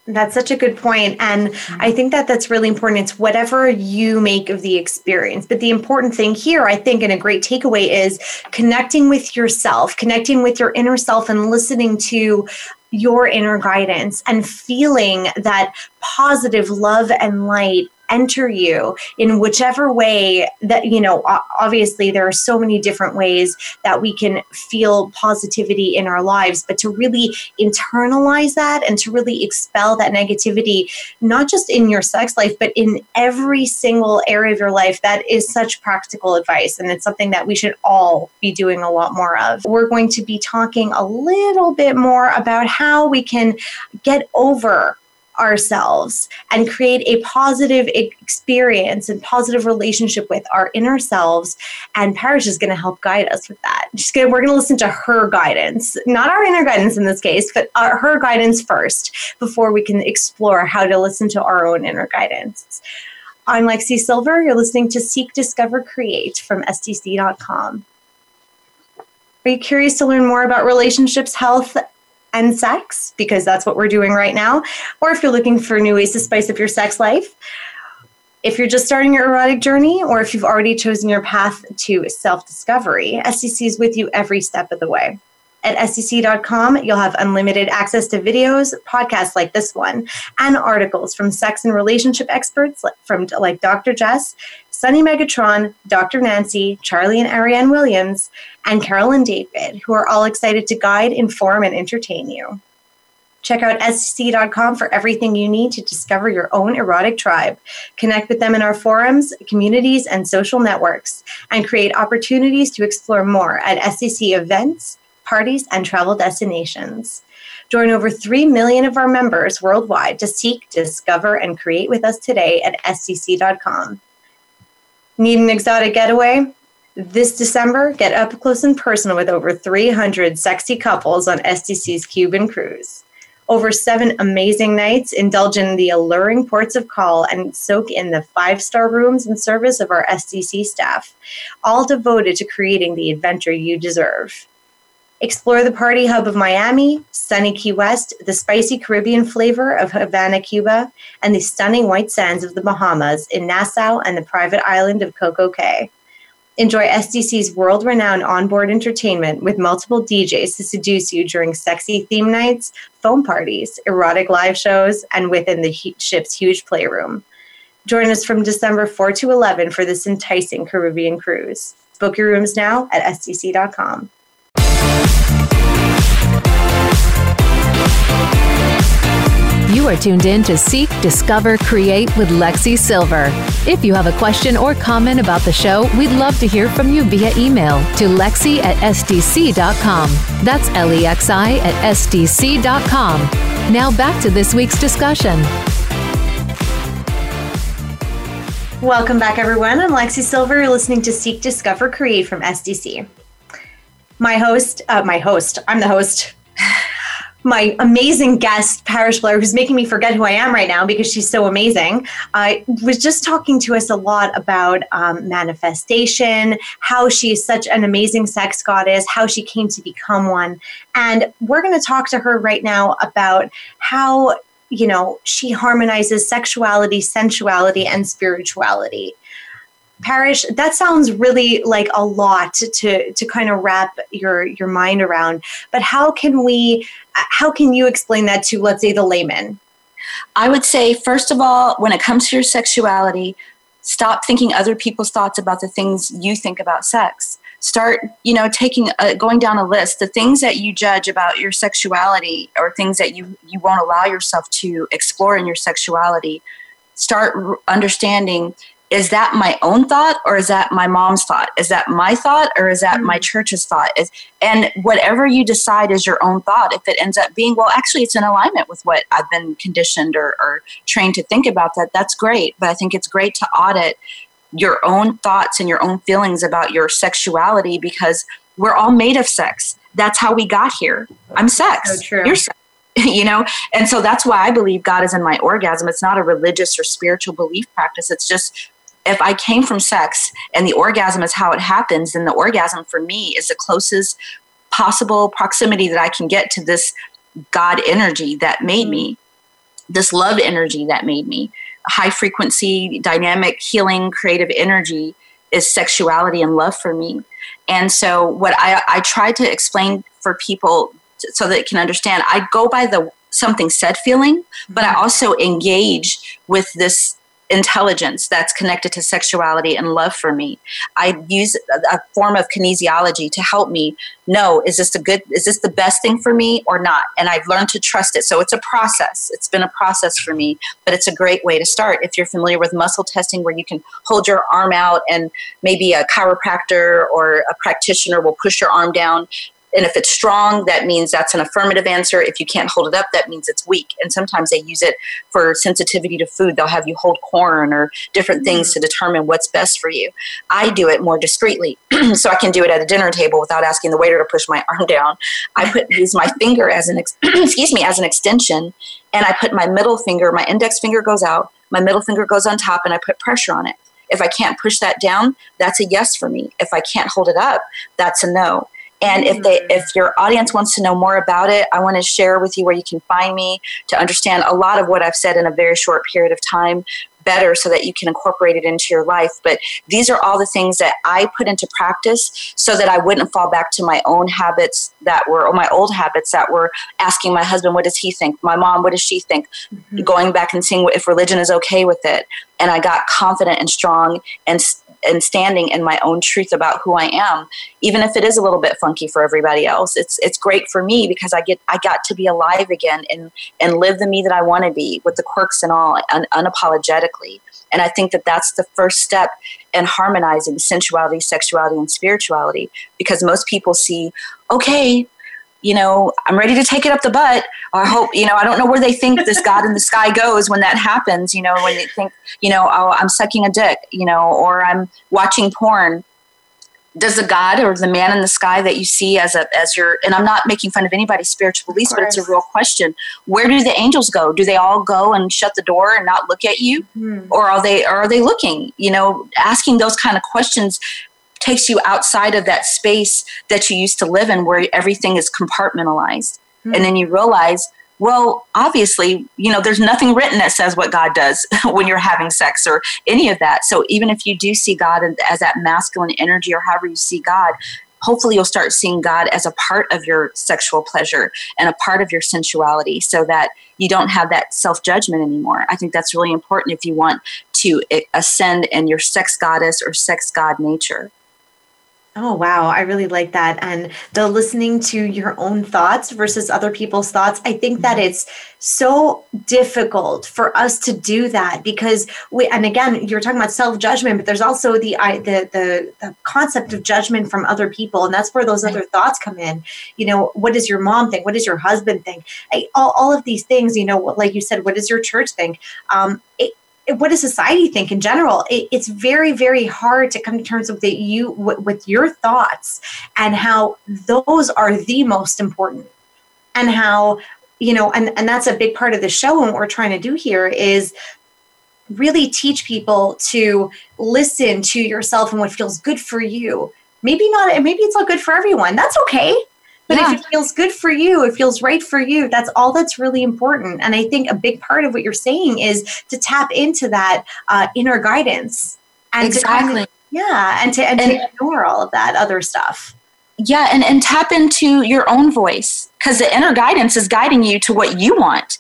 That's such a good point. And I think that that's really important. It's whatever you make of the experience. But the important thing here, I think, and a great takeaway is connecting with yourself, connecting with your inner self, and listening to your inner guidance and feeling that positive love and light enter you in whichever way that you know obviously there are so many different ways that we can feel positivity in our lives but to really internalize that and to really expel that negativity not just in your sex life but in every single area of your life that is such practical advice and it's something that we should all be doing a lot more of. We're going to be talking a little bit more about how we can get over ourselves and create a positive experience and positive relationship with our inner selves. And Parish is going to help guide us with that. She's gonna, we're going to listen to her guidance not our inner guidance in this case but our, her guidance first before we can explore how to listen to our own inner guidance. I'm lexi silver. You're listening to seek discover create from sdc.com are you curious to learn more about relationships health and sex, because that's what we're doing right now, or if you're looking for new ways to spice up your sex life. If you're just starting your erotic journey, or if you've already chosen your path to self discovery, SDC is with you every step of the way. At SDC.com, you'll have unlimited access to videos, podcasts like this one, and articles from sex and relationship experts from like Dr. Jess, Sunny Megatron, Dr. Nancy, Charlie and Ariane Williams, and Carol and David, who are all excited to guide, inform, and entertain you. Check out SDC.com for everything you need to discover your own erotic tribe. Connect with them in our forums, communities, and social networks, and create opportunities to explore more at SDC events, parties, and travel destinations. Join over 3 million of our members worldwide to seek, discover, and create with us today at sdc.com. Need an exotic getaway? This December, get up close and personal with over 300 sexy couples on SDC's Cuban cruise. Over seven amazing nights, indulge in the alluring ports of call and soak in the five star rooms and service of our SDC staff, all devoted to creating the adventure you deserve. Explore the party hub of Miami, sunny Key West, the spicy Caribbean flavor of Havana, Cuba, and the stunning white sands of the Bahamas in Nassau and the private island of Coco Cay. Enjoy SDC's world renowned onboard entertainment with multiple DJs to seduce you during sexy theme nights, foam parties, erotic live shows, and within the ship's huge playroom. Join us from December 4 to 11 for this enticing Caribbean cruise. Book your rooms now at SDC.com. You are tuned in to Seek, Discover, Create with Lexi Silver. If you have a question or comment about the show, we'd love to hear from you via email to lexi at sdc.com. That's L E X I at sdc.com. Now back to this week's discussion. Welcome back, everyone. I'm Lexi Silver. You're listening to Seek, Discover, Create from SDC. My host, uh, my host, I'm the host. My amazing guest, Parish Blair, who's making me forget who I am right now because she's so amazing, uh, was just talking to us a lot about um, manifestation, how she is such an amazing sex goddess, how she came to become one. And we're going to talk to her right now about how you know, she harmonizes sexuality, sensuality, and spirituality. Parish, that sounds really like a lot to to kind of wrap your your mind around. But how can we how can you explain that to let's say the layman? I would say first of all, when it comes to your sexuality, stop thinking other people's thoughts about the things you think about sex start you know taking a, going down a list the things that you judge about your sexuality or things that you you won't allow yourself to explore in your sexuality start understanding is that my own thought or is that my mom's thought is that my thought or is that mm-hmm. my church's thought is, and whatever you decide is your own thought if it ends up being well actually it's in alignment with what i've been conditioned or, or trained to think about that that's great but i think it's great to audit your own thoughts and your own feelings about your sexuality because we're all made of sex. That's how we got here. I'm sex. So. You're sex. you know and so that's why i believe god is in my orgasm it's not a religious or spiritual belief practice it's just if i came from sex and the orgasm is how it happens then the orgasm for me is the closest possible proximity that i can get to this god energy that made me this love energy that made me high frequency, dynamic, healing, creative energy is sexuality and love for me. And so, what I, I try to explain for people so that they can understand, I go by the something said feeling, but I mm-hmm. also engage with this intelligence that's connected to sexuality and love for me. I use a, form of kinesiology to help me know is this a good is this the best thing for me or not? And I've learned to trust it. So it's a process. It's been a process for me, but it's a great way to start. If you're familiar with muscle testing where you can hold your arm out and maybe a chiropractor or a practitioner will push your arm down and if it's strong, that means that's an affirmative answer. If you can't hold it up, that means it's weak. And sometimes they use it for sensitivity to food. They'll have you hold corn or different things mm. to determine what's best for you. I do it more discreetly, so I can do it at a dinner table without asking the waiter to push my arm down. I put use my finger as an ex- excuse me as an extension, and I put my middle finger. My index finger goes out. My middle finger goes on top, and I put pressure on it. If I can't push that down, that's a yes for me. If I can't hold it up, that's a no. And if they if your audience wants to know more about it, I want to share with you where you can find me to understand a lot of what I've said in a very short period of time better so that you can incorporate it into your life. But these are all the things that I put into practice so that I wouldn't fall back to my own habits that were, or my old habits that were asking my husband, what does he think? My mom, what does she think? Mm-hmm. Going back and seeing if religion is okay with it. And I got confident and strong and and standing in my own truth about who I am, even if it is a little bit funky for everybody else. It's it's great for me because I get I got to be alive again and and live the me that I want to be with the quirks and all un, unapologetically. And I think that that's the first step in harmonizing sensuality, sexuality, and spirituality because most people see, okay, you know, I'm ready to take it up the butt. I hope, you know, I don't know where they think this God in the sky goes when that happens, you know, when they think, you know, oh, I'm sucking a dick, you know, or I'm watching porn. Does the God or the man in the sky that you see as a as your and I'm not making fun of anybody's spiritual beliefs, but it's a real question. Where do the angels go? Do they all go and shut the door and not look at you? Mm-hmm. Or are they or are they looking? You know, asking those kind of questions takes you outside of that space that you used to live in where everything is compartmentalized. Mm-hmm. And then you realize, well, obviously, you know, there's nothing written that says what God does when you're having sex or any of that. So even if you do see God as that masculine energy or however you see God, hopefully you'll start seeing God as a part of your sexual pleasure and a part of your sensuality so that you don't have that self judgment anymore. I think that's really important if you want to ascend in your sex goddess or sex god nature. Oh, wow. I really like that. And the listening to your own thoughts versus other people's thoughts. I think that mm-hmm. it's so difficult for us to do that because we, and again, you're talking about self judgment, but there's also the, the, the, the, concept of judgment from other people. And that's where those other thoughts come in. You know, what does your mom think? What does your husband think? I, all, all of these things, you know, like you said, what does your church think? Um, it, what does society think in general? It, it's very very hard to come to terms with that you with your thoughts and how those are the most important. And how you know and and that's a big part of the show and what we're trying to do here is really teach people to listen to yourself and what feels good for you. Maybe not maybe it's not good for everyone. That's okay but yeah. if it feels good for you, it feels right for you, that's all that's really important. And I think a big part of what you're saying is to tap into that uh, inner guidance. And exactly. Of, yeah. And to, and, and to ignore all of that other stuff. Yeah. And, and tap into your own voice because the inner guidance is guiding you to what you want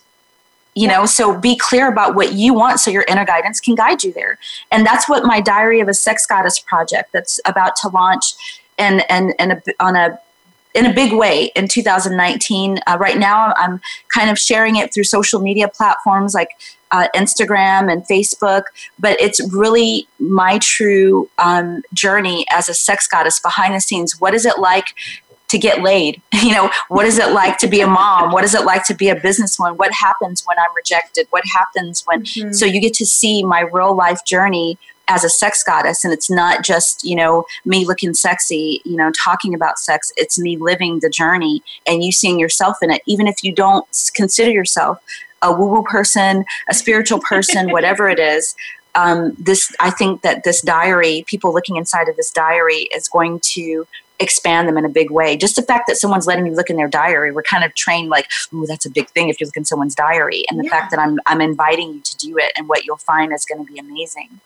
you know so be clear about what you want so your inner guidance can guide you there and that's what my diary of a sex goddess project that's about to launch and and and a, on a in a big way in 2019. Uh, right now, I'm kind of sharing it through social media platforms like uh, Instagram and Facebook, but it's really my true um, journey as a sex goddess behind the scenes. What is it like to get laid? You know, what is it like to be a mom? What is it like to be a businesswoman? What happens when I'm rejected? What happens when? Mm-hmm. So you get to see my real life journey as a sex goddess and it's not just you know me looking sexy you know talking about sex it's me living the journey and you seeing yourself in it even if you don't consider yourself a woo woo person a spiritual person whatever it is um, this i think that this diary people looking inside of this diary is going to expand them in a big way. Just the fact that someone's letting you look in their diary, we're kind of trained like, oh, that's a big thing if you look in someone's diary. And the yeah. fact that I'm I'm inviting you to do it and what you'll find is going to be amazing.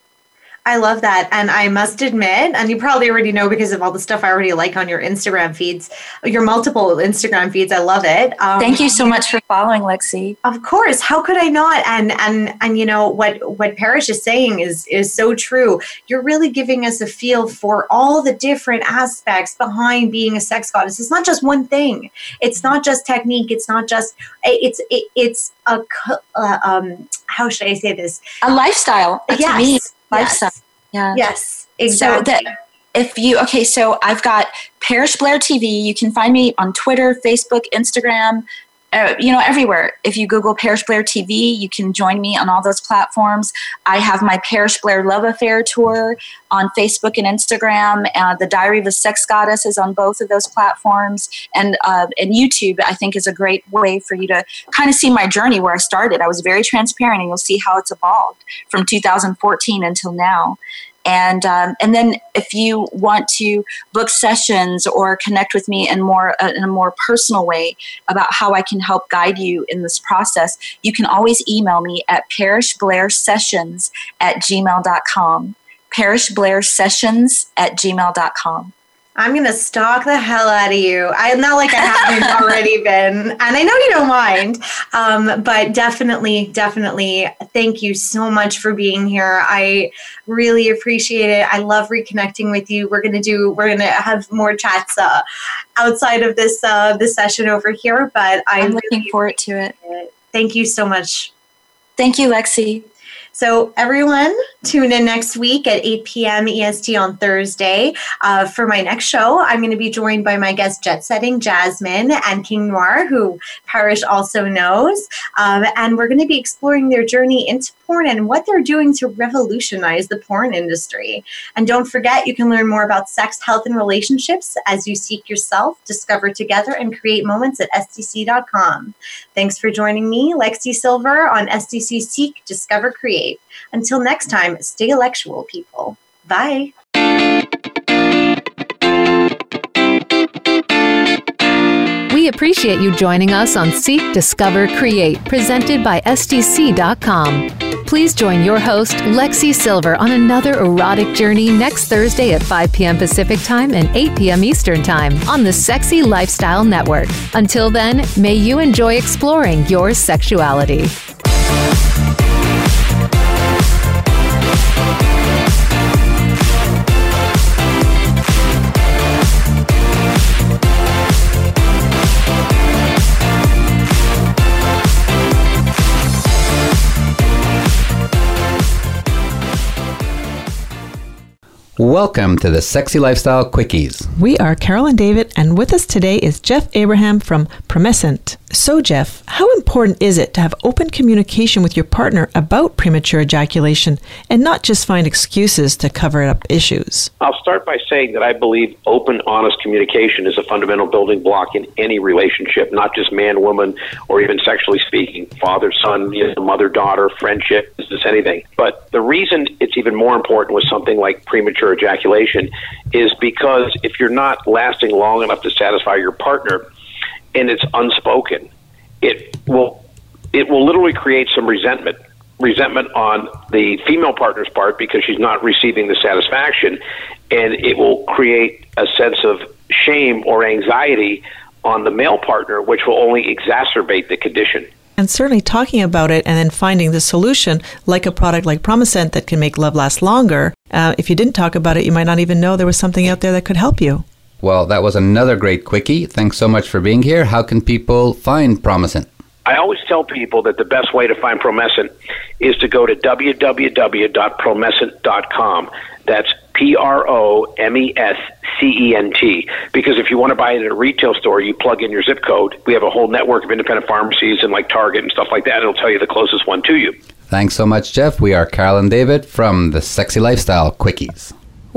I love that. And I must admit, and you probably already know because of all the stuff I already like on your Instagram feeds, your multiple Instagram feeds. I love it. Um, Thank you so much for following, Lexi. Of course. How could I not? And and and you know what what Parish is saying is is so true. You're really giving us a feel for all the different aspects behind being a sex goddess. It's not just one thing. It's not just technique. It's not just it's it, it's a uh, um how should I say this? A lifestyle. Yes lifestyle. Yes. Yeah. Yes, exactly. So that if you okay, so I've got Parish Blair TV. You can find me on Twitter, Facebook, Instagram, uh, you know, everywhere. If you Google Parish Blair TV, you can join me on all those platforms. I have my Parish Blair Love Affair tour on Facebook and Instagram. Uh, the Diary of a Sex Goddess is on both of those platforms, and uh, and YouTube. I think is a great way for you to kind of see my journey where I started. I was very transparent, and you'll see how it's evolved from 2014 until now. And um, and then if you want to book sessions or connect with me in more uh, in a more personal way about how I can help guide you in this process, you can always email me at parishblairsessions at gmail.com. parishblairsessions at gmail.com. I'm gonna stalk the hell out of you. I'm not like I haven't already been, and I know you don't mind. Um, but definitely, definitely, thank you so much for being here. I really appreciate it. I love reconnecting with you. We're gonna do. We're gonna have more chats uh, outside of this uh, this session over here. But I'm, I'm looking really forward to it. it. Thank you so much. Thank you, Lexi. So, everyone, tune in next week at 8 p.m. EST on Thursday. Uh, for my next show, I'm going to be joined by my guest, Jet Setting Jasmine and King Noir, who Parish also knows. Um, and we're going to be exploring their journey into porn and what they're doing to revolutionize the porn industry. And don't forget, you can learn more about sex, health, and relationships as you seek yourself, discover together, and create moments at SDC.com. Thanks for joining me, Lexi Silver, on SDC Seek, Discover, Create. Until next time, stay electual, people. Bye. We appreciate you joining us on Seek, Discover, Create, presented by SDC.com. Please join your host, Lexi Silver, on another erotic journey next Thursday at 5 p.m. Pacific Time and 8 p.m. Eastern Time on the Sexy Lifestyle Network. Until then, may you enjoy exploring your sexuality. Welcome to the Sexy Lifestyle Quickies. We are Carol and David, and with us today is Jeff Abraham from Promescent. So, Jeff, how important is it to have open communication with your partner about premature ejaculation and not just find excuses to cover up issues? I'll start by saying that I believe open, honest communication is a fundamental building block in any relationship, not just man woman or even sexually speaking, father son, you know, mother daughter, friendship, business, anything. But the reason it's even more important with something like premature ejaculation is because if you're not lasting long enough to satisfy your partner and it's unspoken, it will it will literally create some resentment resentment on the female partner's part because she's not receiving the satisfaction and it will create a sense of shame or anxiety on the male partner which will only exacerbate the condition and certainly talking about it and then finding the solution, like a product like Promescent that can make love last longer. Uh, if you didn't talk about it, you might not even know there was something out there that could help you. Well, that was another great quickie. Thanks so much for being here. How can people find Promescent? I always tell people that the best way to find Promescent is to go to www.promescent.com. That's P R O M E S C E N T. Because if you want to buy it at a retail store, you plug in your zip code. We have a whole network of independent pharmacies and like Target and stuff like that. It'll tell you the closest one to you. Thanks so much, Jeff. We are Carol and David from the Sexy Lifestyle Quickies.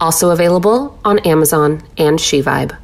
Also available on Amazon and SheVibe.